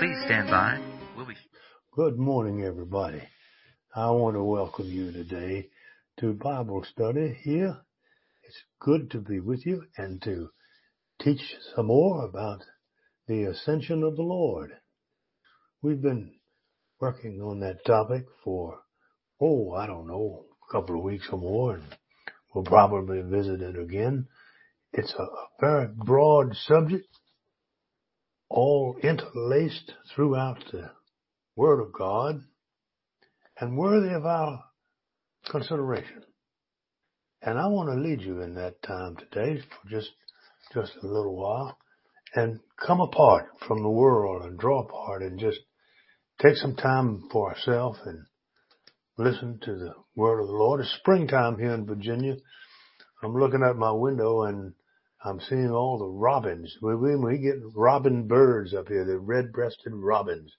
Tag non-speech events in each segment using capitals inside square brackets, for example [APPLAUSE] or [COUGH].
Please stand by. We'll be. Good morning, everybody. I want to welcome you today to Bible study here. It's good to be with you and to teach some more about the ascension of the Lord. We've been working on that topic for, oh, I don't know, a couple of weeks or more, and we'll probably visit it again. It's a very broad subject, all interlaced throughout the Word of God and worthy of our consideration. And I want to lead you in that time today for just, just a little while and come apart from the world and draw apart and just take some time for ourselves and listen to the word of the Lord. It's springtime here in Virginia. I'm looking out my window and I'm seeing all the robins. We, we, we get robin birds up here, the red-breasted robins.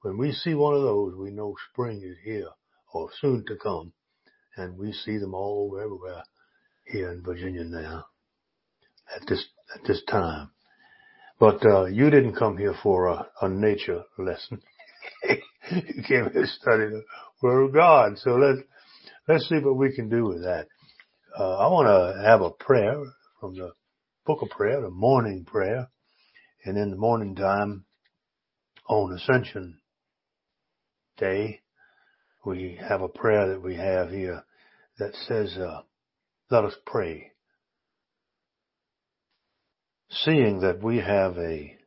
When we see one of those, we know spring is here or soon to come. And we see them all over everywhere here in Virginia now at this, at this time. But, uh, you didn't come here for a, a nature lesson. [LAUGHS] you came here to study the Word of God. So let's, let's see what we can do with that. Uh, I want to have a prayer from the book of prayer, the morning prayer. And in the morning time on Ascension Day, we have a prayer that we have here that says, uh, let us pray. Seeing that we have a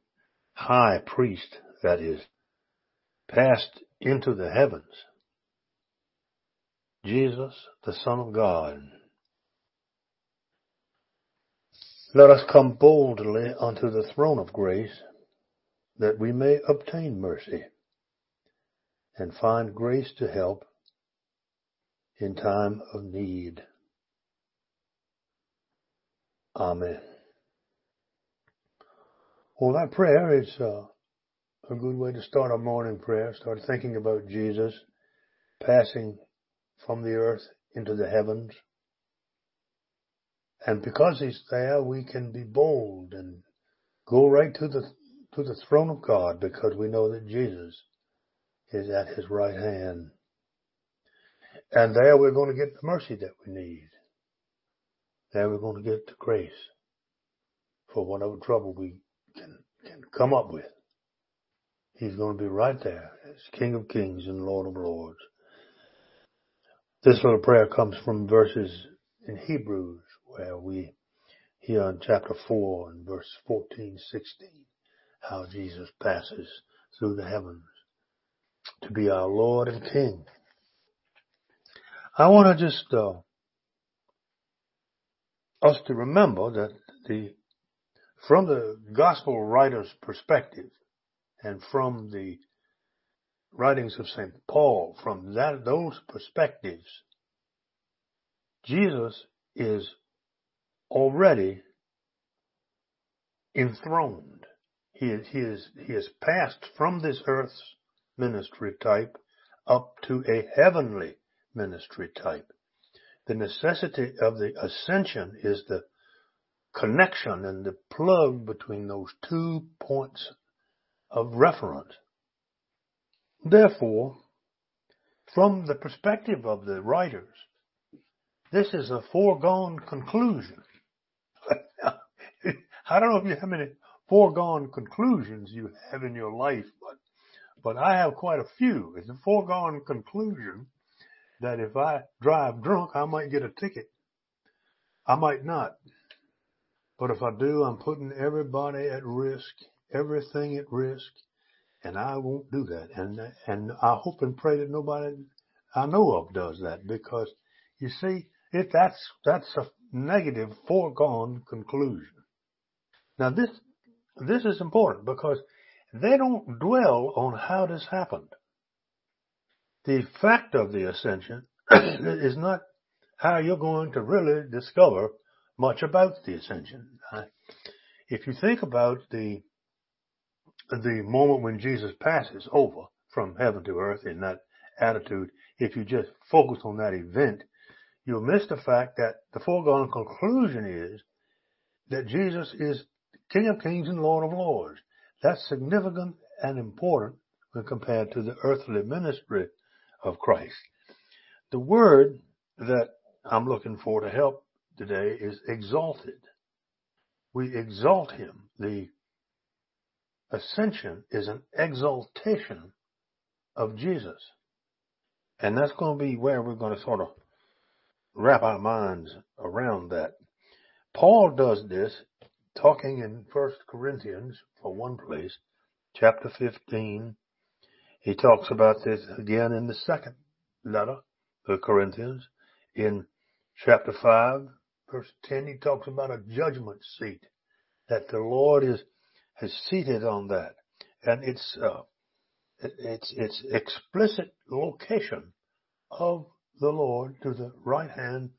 high priest that is passed into the heavens, Jesus, the Son of God, Let us come boldly unto the throne of grace, that we may obtain mercy and find grace to help in time of need. Amen. Well, that prayer is uh, a good way to start a morning prayer. Start thinking about Jesus passing from the earth into the heavens and because he's there, we can be bold and go right to the, to the throne of God because we know that Jesus is at his right hand. And there we're going to get the mercy that we need. There we're going to get the grace for whatever trouble we can, can come up with. He's going to be right there as King of Kings and Lord of Lords. This little prayer comes from verses in Hebrews where we hear in chapter 4 and verse 14, 16, how Jesus passes through the heavens to be our Lord and King. I want to just, uh, us to remember that the, from the gospel writer's perspective and from the writings of St. Paul, from that, those perspectives, Jesus is already enthroned. He is, he is, he passed from this earth's ministry type up to a heavenly ministry type. The necessity of the ascension is the connection and the plug between those two points of reference. Therefore, from the perspective of the writers, this is a foregone conclusion I don't know if you have many foregone conclusions you have in your life, but but I have quite a few. It's a foregone conclusion that if I drive drunk, I might get a ticket. I might not. But if I do, I'm putting everybody at risk, everything at risk, and I won't do that. And and I hope and pray that nobody I know of does that because you see, if that's that's a negative foregone conclusion. Now this, this is important because they don't dwell on how this happened. The fact of the ascension [COUGHS] is not how you're going to really discover much about the ascension. If you think about the the moment when Jesus passes over from heaven to earth in that attitude, if you just focus on that event, you'll miss the fact that the foregone conclusion is that Jesus is King of Kings and Lord of Lords. That's significant and important when compared to the earthly ministry of Christ. The word that I'm looking for to help today is exalted. We exalt him. The ascension is an exaltation of Jesus. And that's going to be where we're going to sort of wrap our minds around that. Paul does this talking in First Corinthians for one place, chapter 15. He talks about this again in the second letter of Corinthians. In chapter 5, verse 10, he talks about a judgment seat that the Lord is has seated on that. And it's, uh, it's, it's explicit location of the Lord to the right hand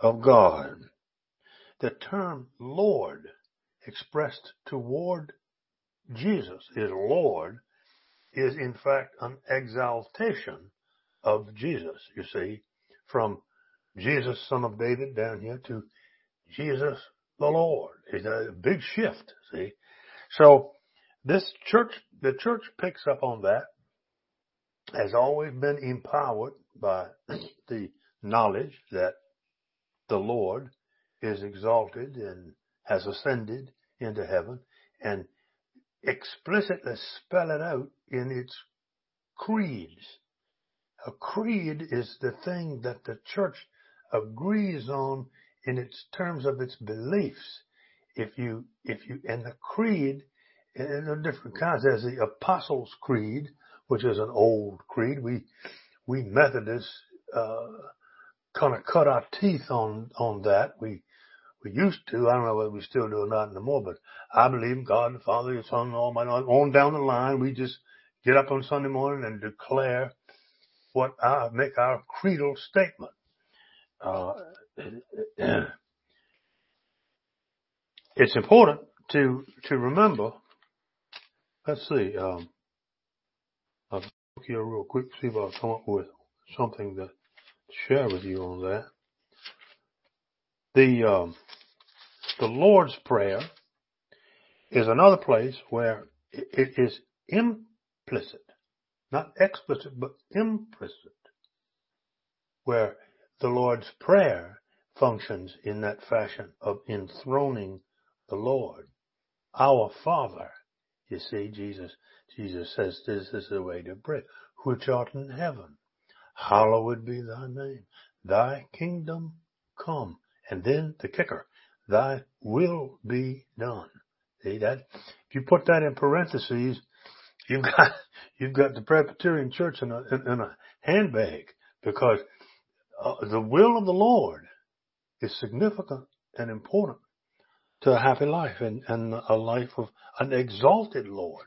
of God. The term Lord expressed toward Jesus is Lord is in fact an exaltation of Jesus, you see, from Jesus, son of David, down here to Jesus the Lord. It's a big shift, see. So this church, the church picks up on that, has always been empowered by [CLEARS THROAT] the knowledge that the Lord is exalted and has ascended into heaven and explicitly spell it out in its creeds. A creed is the thing that the church agrees on in its terms of its beliefs. If you, if you, and the creed, and there are different kinds. There's the Apostles' Creed, which is an old creed. We, we Methodists, uh, kind of cut our teeth on, on that. We, we used to. I don't know whether we still do or not anymore, but I believe in God, the Father, the Son, Almighty. On down the line, we just get up on Sunday morning and declare what I make our creedal statement. Uh, [CLEARS THROAT] it's important to to remember. Let's see. Um, I'll look here real quick, see if I'll come up with something to share with you on that. The um, the Lord's Prayer is another place where it is implicit, not explicit, but implicit, where the Lord's Prayer functions in that fashion of enthroning the Lord. Our Father, you see, Jesus, Jesus says this is the way to pray, which art in heaven. Hallowed be thy name. Thy kingdom come. And then the kicker, thy will be done. See that? If you put that in parentheses, you've got, [LAUGHS] you've got the Presbyterian church in a, in, in a handbag because uh, the will of the Lord is significant and important to a happy life and, and a life of an exalted Lord.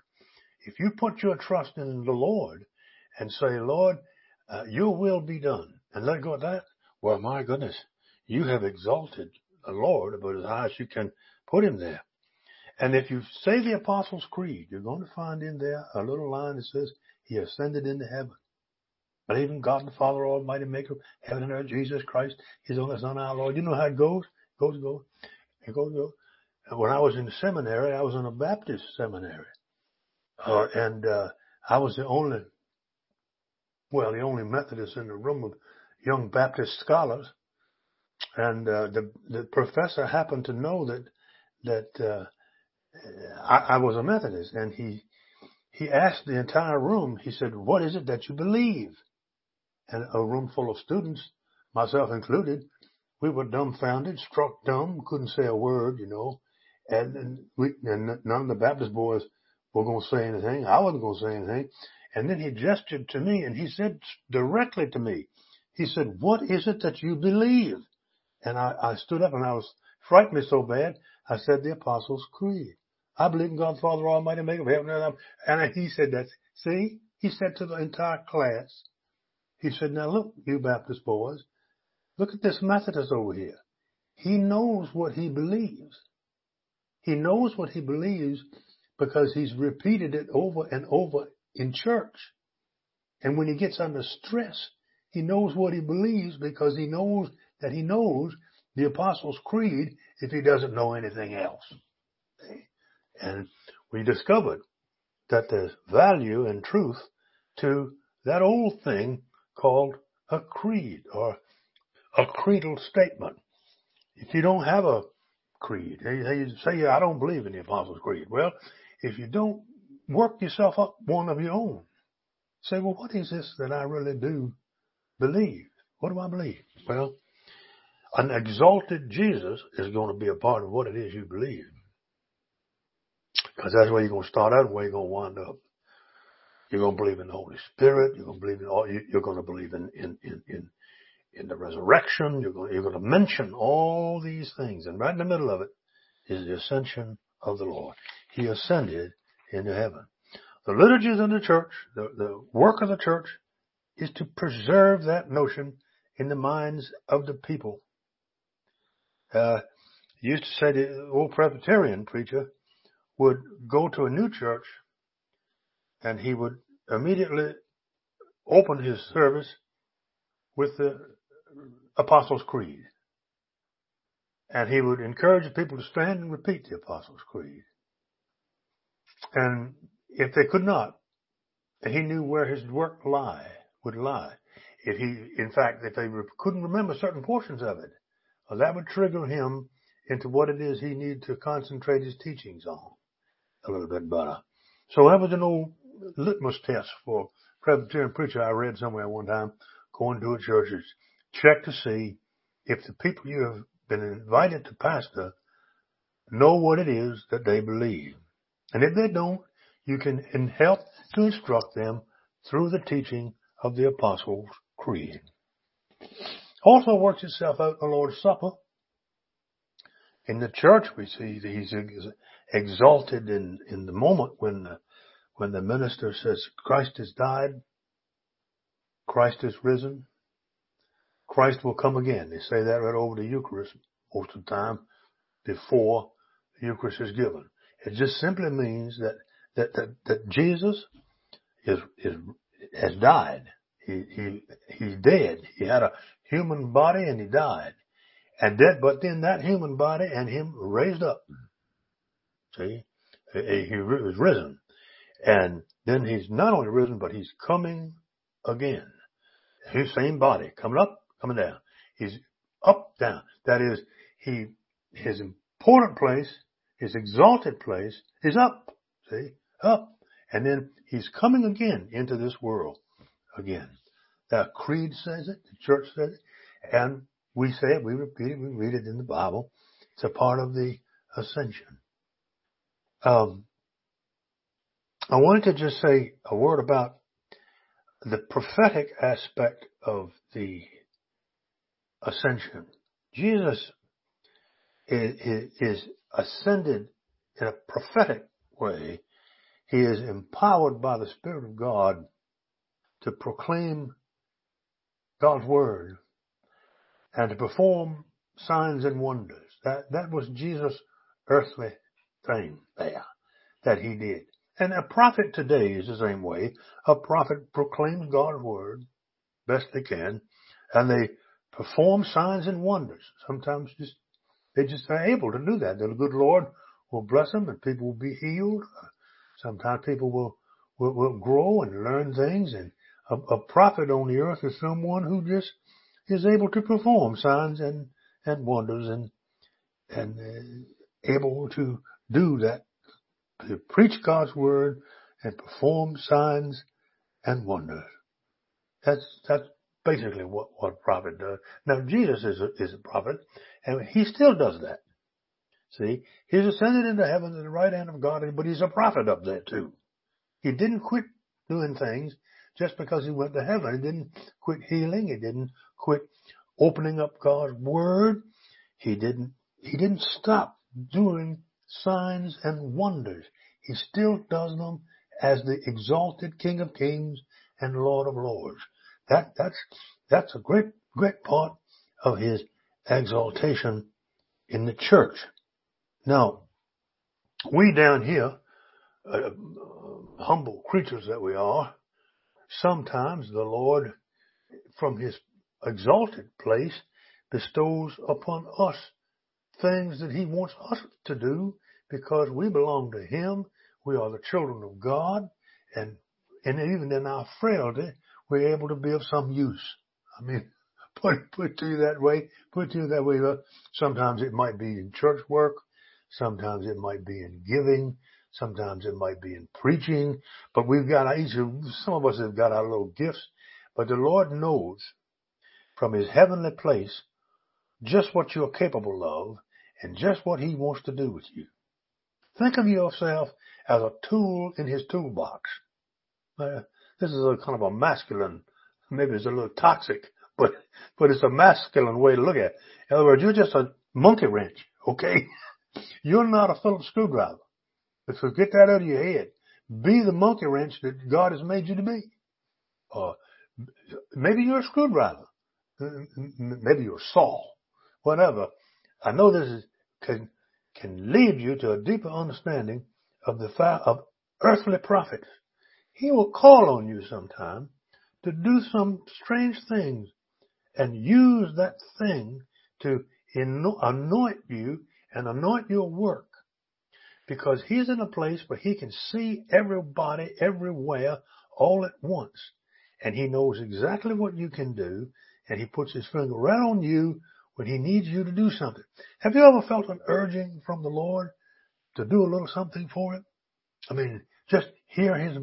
If you put your trust in the Lord and say, Lord, uh, your will be done, and let go of that, well, my goodness, you have exalted Lord about as high as you can put him there. And if you say the Apostles' Creed, you're going to find in there a little line that says, He ascended into heaven. Believe in God the Father Almighty, maker of heaven and earth, Jesus Christ, His only Son, our Lord. You know how it goes? It goes, goes. It goes, goes. When I was in seminary, I was in a Baptist seminary. Uh, and, uh, I was the only, well, the only Methodist in the room of young Baptist scholars. And, uh, the, the professor happened to know that, that, uh, I, I was a Methodist and he, he asked the entire room, he said, what is it that you believe? and a room full of students, myself included, we were dumbfounded, struck dumb, couldn't say a word, you know, and, and we, and none of the Baptist boys were going to say anything. I wasn't going to say anything. And then he gestured to me and he said directly to me, he said, what is it that you believe? And I, I stood up and I was frightened me so bad. I said the Apostles' Creed. I believe in God the Father Almighty, maker of heaven and earth. And he said that. See, he said to the entire class, he said, now look, you Baptist boys, look at this Methodist over here. He knows what he believes. He knows what he believes because he's repeated it over and over in church. And when he gets under stress, he knows what he believes because he knows that he knows the Apostles' Creed if he doesn't know anything else. And we discovered that there's value and truth to that old thing called a creed or a creedal statement. If you don't have a creed, you say, I don't believe in the Apostles' Creed. Well, if you don't work yourself up one of your own, say, well, what is this that I really do believe? What do I believe? Well, an exalted Jesus is going to be a part of what it is you believe. Because that's where you're going to start out and where you're going to wind up. You're going to believe in the Holy Spirit. You're going to believe in all, you're going to believe in, in, in, in, in the resurrection. You're going, you're going to mention all these things. And right in the middle of it is the ascension of the Lord. He ascended into heaven. The liturgies of the church, the, the work of the church is to preserve that notion in the minds of the people. Uh, used to say the old Presbyterian preacher would go to a new church and he would immediately open his service with the Apostles' Creed. And he would encourage the people to stand and repeat the Apostles' Creed. And if they could not, he knew where his work lie, would lie. If he, in fact, if they couldn't remember certain portions of it, well, that would trigger him into what it is he needed to concentrate his teachings on a little bit better. So that was an old litmus test for Presbyterian preacher I read somewhere one time, going to a church, check to see if the people you have been invited to pastor know what it is that they believe. And if they don't, you can help to instruct them through the teaching of the Apostles' Creed. Also works itself out in the Lord's Supper. In the church, we see that he's exalted in, in the moment when the, when the minister says, Christ has died, Christ is risen, Christ will come again. They say that right over the Eucharist most of the time before the Eucharist is given. It just simply means that, that, that, that Jesus is, is, has died. He, he, he's dead. He had a human body and he died. And that, but then that human body and him raised up. See? He was risen. And then he's not only risen, but he's coming again. His same body, coming up, coming down. He's up, down. That is, he, his important place, his exalted place is up. See? Up. And then he's coming again into this world again. The creed says it, the church says it, and we say it, we repeat it, we read it in the Bible. It's a part of the ascension. Um, I wanted to just say a word about the prophetic aspect of the ascension. Jesus is, is ascended in a prophetic way. He is empowered by the Spirit of God to proclaim God's word and to perform signs and wonders. That, that was Jesus' earthly thing there that he did. And a prophet today is the same way. A prophet proclaims God's word best they can and they perform signs and wonders. Sometimes just, they just are able to do that. The good Lord will bless them and people will be healed. Sometimes people will, will, will grow and learn things and a, a prophet on the earth is someone who just is able to perform signs and, and wonders and, and uh, able to do that, to preach God's word and perform signs and wonders. That's, that's basically what, what a prophet does. Now Jesus is a, is a prophet and he still does that. See, he's ascended into heaven at the right hand of God, but he's a prophet up there too. He didn't quit doing things just because he went to heaven. He didn't quit healing. He didn't quit opening up God's word. He didn't, he didn't stop doing signs and wonders. He still does them as the exalted King of Kings and Lord of Lords. That, that's, that's a great, great part of his exaltation in the church. Now, we down here, uh, humble creatures that we are, sometimes the Lord, from his exalted place, bestows upon us things that he wants us to do because we belong to him. We are the children of God and, and even in our frailty, we're able to be of some use. I mean, [LAUGHS] put, put to you that way, put to you that way. Sometimes it might be in church work. Sometimes it might be in giving. Sometimes it might be in preaching, but we've got each of, some of us have got our little gifts, but the Lord knows from his heavenly place just what you're capable of and just what he wants to do with you. Think of yourself as a tool in his toolbox. Uh, this is a kind of a masculine, maybe it's a little toxic, but, but it's a masculine way to look at it. In other words, you're just a monkey wrench, okay? [LAUGHS] You're not a Phillips screwdriver. So get that out of your head. Be the monkey wrench that God has made you to be. Uh, maybe you're a screwdriver. Maybe you're a saw. Whatever. I know this is, can, can lead you to a deeper understanding of the fact of earthly prophets. He will call on you sometime to do some strange things and use that thing to anoint you and anoint your work because he's in a place where he can see everybody everywhere all at once. And he knows exactly what you can do. And he puts his finger right on you when he needs you to do something. Have you ever felt an urging from the Lord to do a little something for him? I mean, just hear his,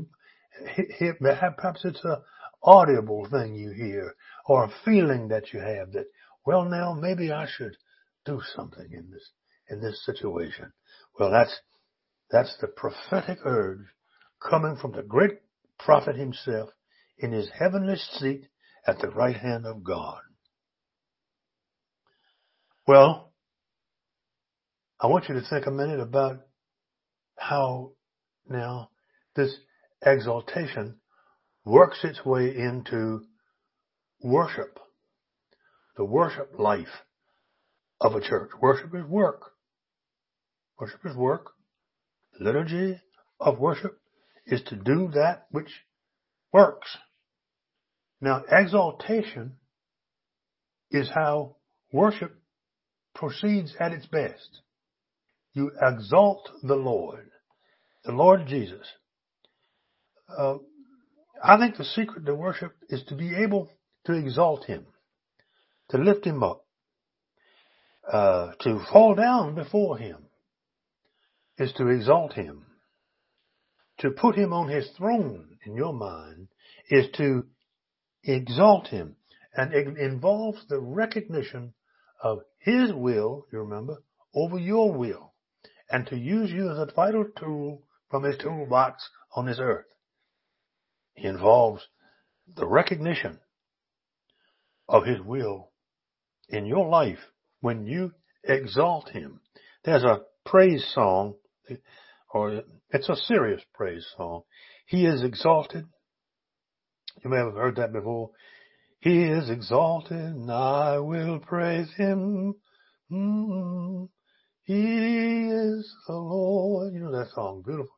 hear, perhaps it's a audible thing you hear or a feeling that you have that, well, now maybe I should do something in this, in this situation. Well, that's, that's the prophetic urge coming from the great prophet himself in his heavenly seat at the right hand of God. Well, I want you to think a minute about how now this exaltation works its way into worship, the worship life of a church. Worship is work. Worship is work liturgy of worship is to do that which works. Now, exaltation is how worship proceeds at its best. You exalt the Lord, the Lord Jesus. Uh, I think the secret to worship is to be able to exalt Him, to lift Him up, uh, to fall down before Him, is to exalt him. To put him on his throne in your mind is to exalt him. And it involves the recognition of his will, you remember, over your will. And to use you as a vital tool from his toolbox on this earth. It involves the recognition of his will in your life when you exalt him. There's a praise song or it's a serious praise song. He is exalted. You may have heard that before. He is exalted and I will praise him. Mm-hmm. He is the Lord. You know that song, beautiful.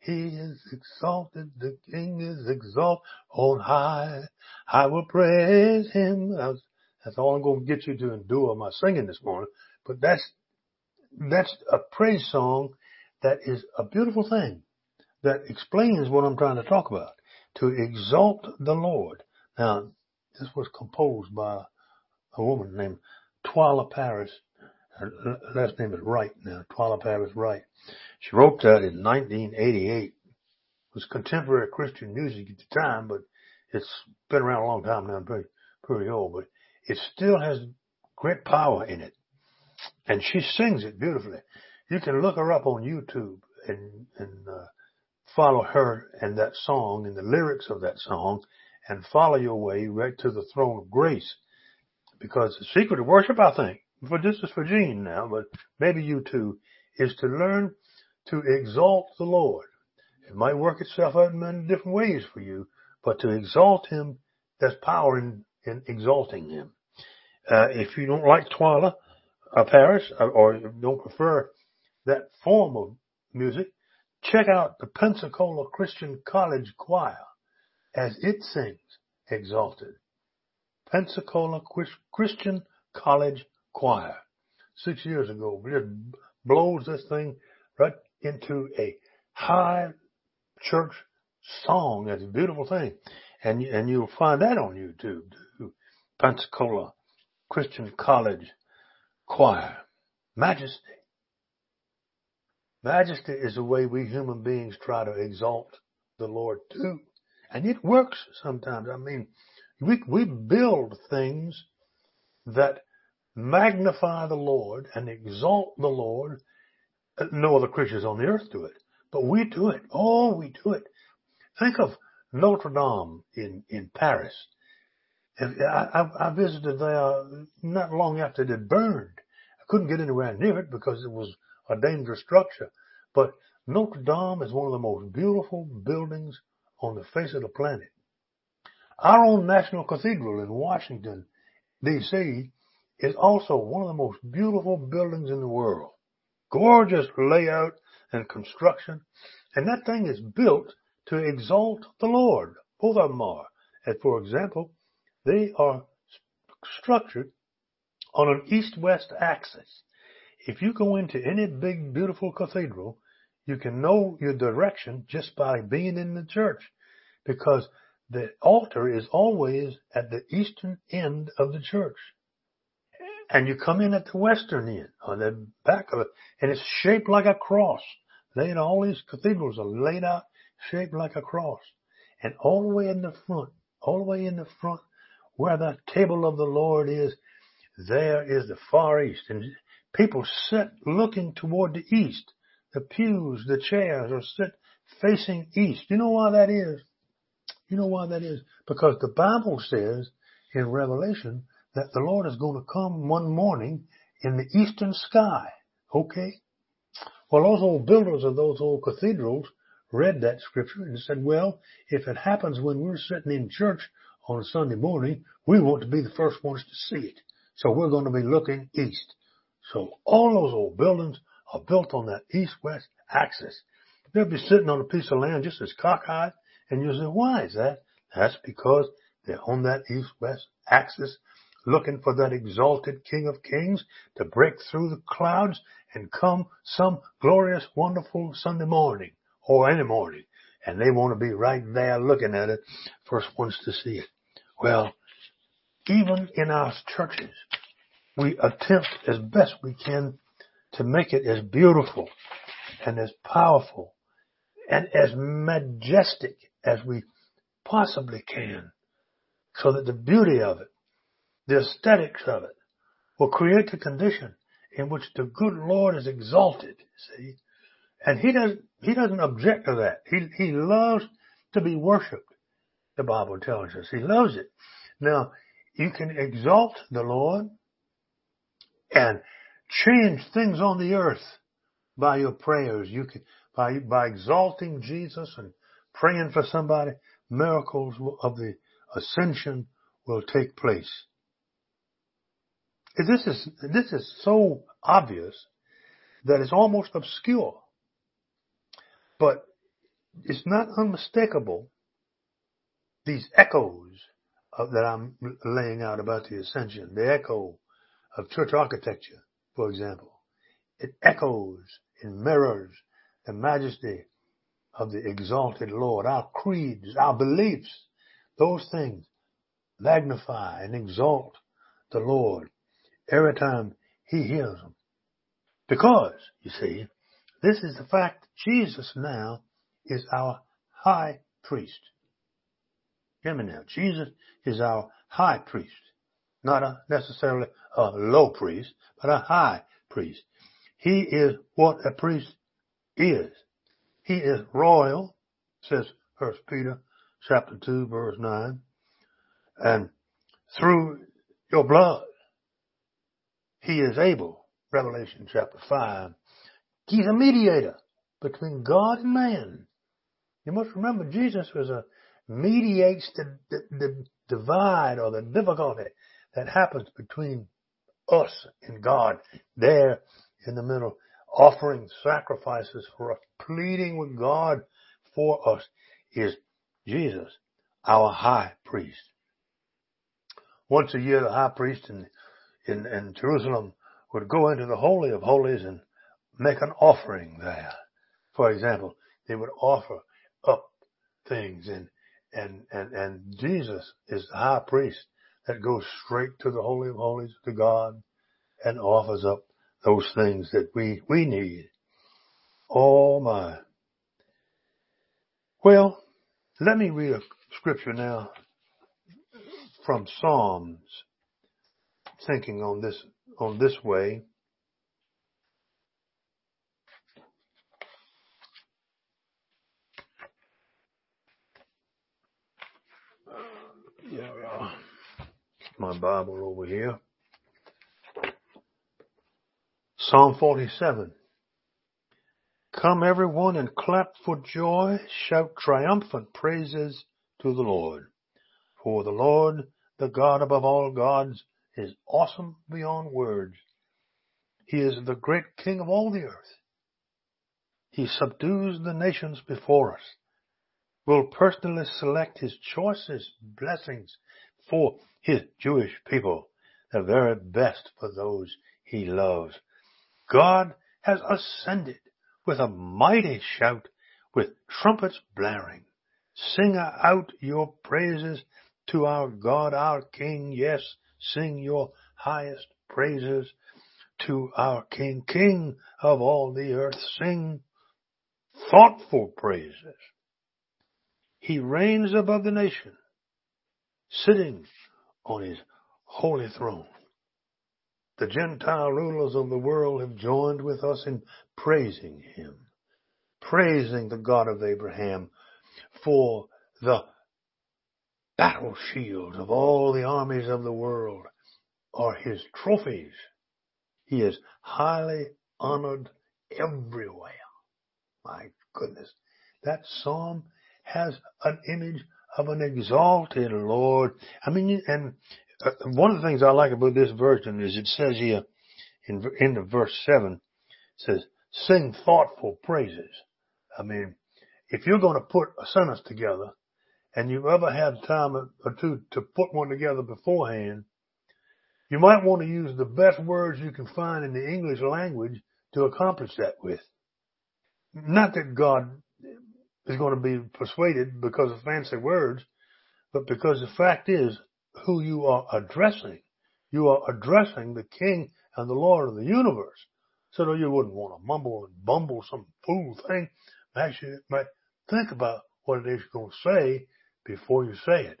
He is exalted. The King is exalted on high. I will praise him. That's, all I'm going to get you to endure my singing this morning. But that's, that's a praise song that is a beautiful thing that explains what I'm trying to talk about. To exalt the Lord. Now, this was composed by a woman named Twila Paris. Her last name is Wright now, Twila Paris Wright. She wrote that in 1988. It was contemporary Christian music at the time, but it's been around a long time now, pretty, pretty old, but it still has great power in it. And she sings it beautifully. You can look her up on YouTube and, and uh, follow her and that song and the lyrics of that song and follow your way right to the throne of grace. Because the secret of worship, I think, for this is for Gene now, but maybe you too, is to learn to exalt the Lord. It might work itself out in many different ways for you, but to exalt Him, there's power in, in exalting Him. Uh, if you don't like Twila uh, Paris, or, or don't prefer that form of music, check out the Pensacola Christian College Choir as it sings Exalted. Pensacola Christian College Choir. Six years ago, it blows this thing right into a high church song. It's a beautiful thing. And, and you'll find that on YouTube too. Pensacola Christian College Choir. Majesty. Majesty is the way we human beings try to exalt the Lord too. And it works sometimes. I mean, we, we build things that magnify the Lord and exalt the Lord. Uh, no other creatures on the earth do it, but we do it. Oh, we do it. Think of Notre Dame in, in Paris. I, I, I visited there not long after it had burned. I couldn't get anywhere near it because it was a dangerous structure. But Notre Dame is one of the most beautiful buildings on the face of the planet. Our own National Cathedral in Washington, D.C. is also one of the most beautiful buildings in the world. Gorgeous layout and construction. And that thing is built to exalt the Lord. Both of them are. And for example, they are structured on an east-west axis. If you go into any big, beautiful cathedral, you can know your direction just by being in the church because the altar is always at the eastern end of the church. And you come in at the western end, on the back of it, and it's shaped like a cross. They, all these cathedrals are laid out shaped like a cross. And all the way in the front, all the way in the front, where the table of the Lord is, there is the far east. And people sit looking toward the east. The pews, the chairs are sit facing east. You know why that is? You know why that is? Because the Bible says in Revelation that the Lord is going to come one morning in the eastern sky. Okay? Well, those old builders of those old cathedrals read that scripture and said, well, if it happens when we're sitting in church on a Sunday morning, we want to be the first ones to see it. So we're going to be looking east. So all those old buildings are built on that east-west axis. They'll be sitting on a piece of land just as cockeyed, and you'll say, why is that? That's because they're on that east-west axis, looking for that exalted King of Kings to break through the clouds and come some glorious, wonderful Sunday morning or any morning. And they want to be right there looking at it, first ones to see it. Well, even in our churches, we attempt as best we can to make it as beautiful and as powerful and as majestic as we possibly can so that the beauty of it, the aesthetics of it will create the condition in which the good Lord is exalted, see? And he doesn't, he doesn't object to that. He, he loves to be worshiped. The Bible tells us he loves it. Now, you can exalt the Lord and change things on the earth by your prayers. You can, by, by exalting Jesus and praying for somebody, miracles of the ascension will take place. This is, this is so obvious that it's almost obscure. But it's not unmistakable, these echoes that I'm laying out about the ascension, the echo of church architecture, for example. It echoes and mirrors the majesty of the exalted Lord. Our creeds, our beliefs, those things magnify and exalt the Lord every time he hears them. Because, you see, this is the fact Jesus now is our high priest. Hear me now. Jesus is our high priest. Not a necessarily a low priest, but a high priest. He is what a priest is. He is royal, says First Peter chapter 2 verse 9. And through your blood, he is able, Revelation chapter 5, He's a mediator between God and man. You must remember Jesus was a mediates the, the, the divide or the difficulty that happens between us and God there in the middle, offering sacrifices for us, pleading with God for us is Jesus, our high priest. Once a year, the high priest in, in, in Jerusalem would go into the Holy of Holies and make an offering there. For example, they would offer up things and, and, and, and Jesus is the high priest that goes straight to the Holy of Holies to God and offers up those things that we, we need. Oh my. Well, let me read a scripture now from Psalms, thinking on this, on this way. Yeah, uh, my Bible over here. Psalm 47. Come everyone and clap for joy, shout triumphant praises to the Lord. For the Lord, the God above all gods, is awesome beyond words. He is the great King of all the earth. He subdues the nations before us, will personally select his choicest blessings for his Jewish people, the very best for those he loves. God has ascended with a mighty shout, with trumpets blaring. Sing out your praises to our God, our King. Yes, sing your highest praises to our King, King of all the earth. Sing thoughtful praises. He reigns above the nation, sitting on his holy throne. The Gentile rulers of the world have joined with us in praising him, praising the God of Abraham for the battle shields of all the armies of the world are his trophies. He is highly honored everywhere. My goodness. That psalm has an image of an exalted Lord. I mean, and uh, one of the things I like about this version is it says here in in the verse seven says sing thoughtful praises. I mean, if you're going to put a sentence together and you've ever had time or two to put one together beforehand, you might want to use the best words you can find in the English language to accomplish that with. Not that God is going to be persuaded because of fancy words, but because the fact is who you are addressing. You are addressing the King and the Lord of the universe. So that you wouldn't want to mumble and bumble some fool thing. Actually, might think about what it is you're going to say before you say it.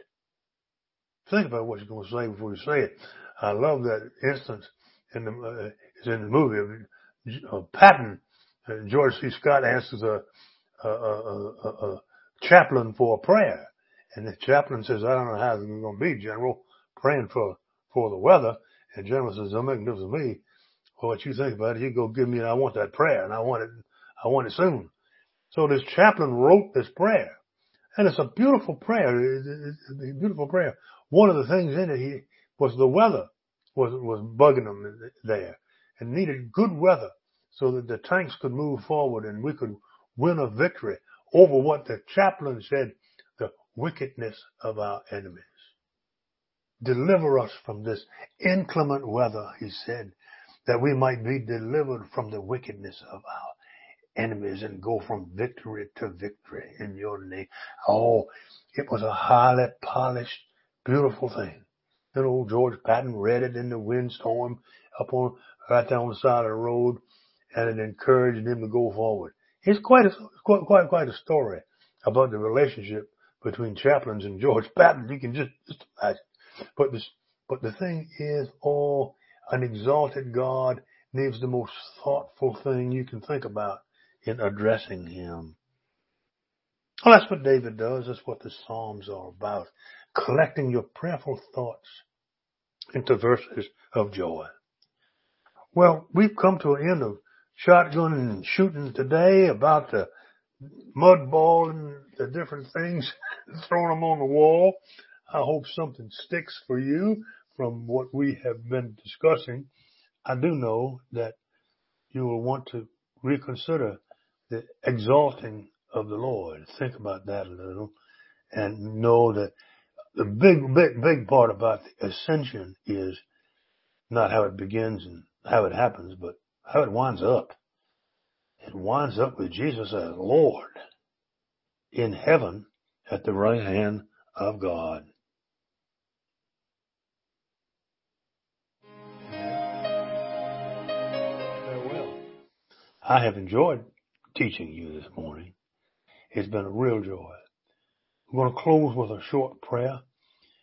Think about what you're going to say before you say it. I love that instance in the, uh, it's in the movie of uh, Patton. Uh, George C. Scott answers a, a, a, a, chaplain for a prayer. And the chaplain says, I don't know how it's going to be, General, praying for, for the weather. And General says, don't make a difference me. Well, what you think about it, you go give me, I want that prayer and I want it, I want it soon. So this chaplain wrote this prayer. And it's a beautiful prayer. It's a beautiful prayer. One of the things in it he, was the weather was, was bugging them there and needed good weather so that the tanks could move forward and we could win a victory over what the chaplain said the wickedness of our enemies. Deliver us from this inclement weather, he said, that we might be delivered from the wickedness of our enemies and go from victory to victory in your name. Oh, it was a highly polished, beautiful thing. And old George Patton read it in the windstorm up on, right down the side of the road and it encouraged him to go forward. It's quite a, quite, quite, quite a story about the relationship between chaplains and George [LAUGHS] Patton. You can just, just imagine. But this, but the thing is, oh, an exalted God needs the most thoughtful thing you can think about in addressing him. Well, that's what David does. That's what the Psalms are about. Collecting your prayerful thoughts into verses of joy. Well, we've come to an end of shotgun and shooting today about the mud ball and the different things, [LAUGHS] throwing them on the wall. I hope something sticks for you from what we have been discussing. I do know that you will want to reconsider the exalting of the Lord. Think about that a little and know that the big, big, big part about the ascension is not how it begins and how it happens, but how it winds up. It winds up with Jesus as Lord. in heaven at the right hand of God. Farewell. I have enjoyed teaching you this morning. It's been a real joy. I'm going to close with a short prayer.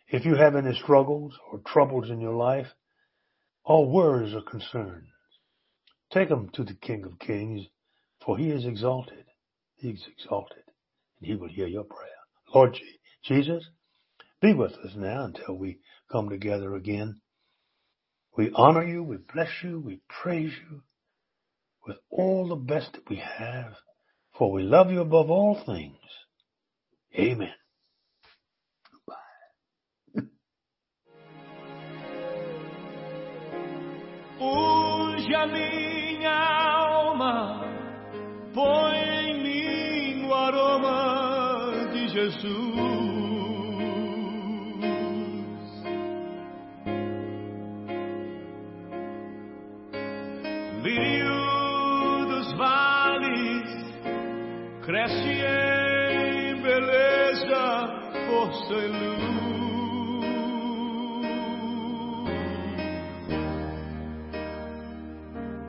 If you have any struggles or troubles in your life, or worries or concerns, take them to the King of Kings, for he is exalted. He is exalted, and he will hear your prayer. Lord Jesus, be with us now until we come together again. We honor you, we bless you, we praise you with all the best that we have, for we love you above all things. Amen. Hoje a minha Jesus. Lírio dos vales cresce em beleza, força e luz.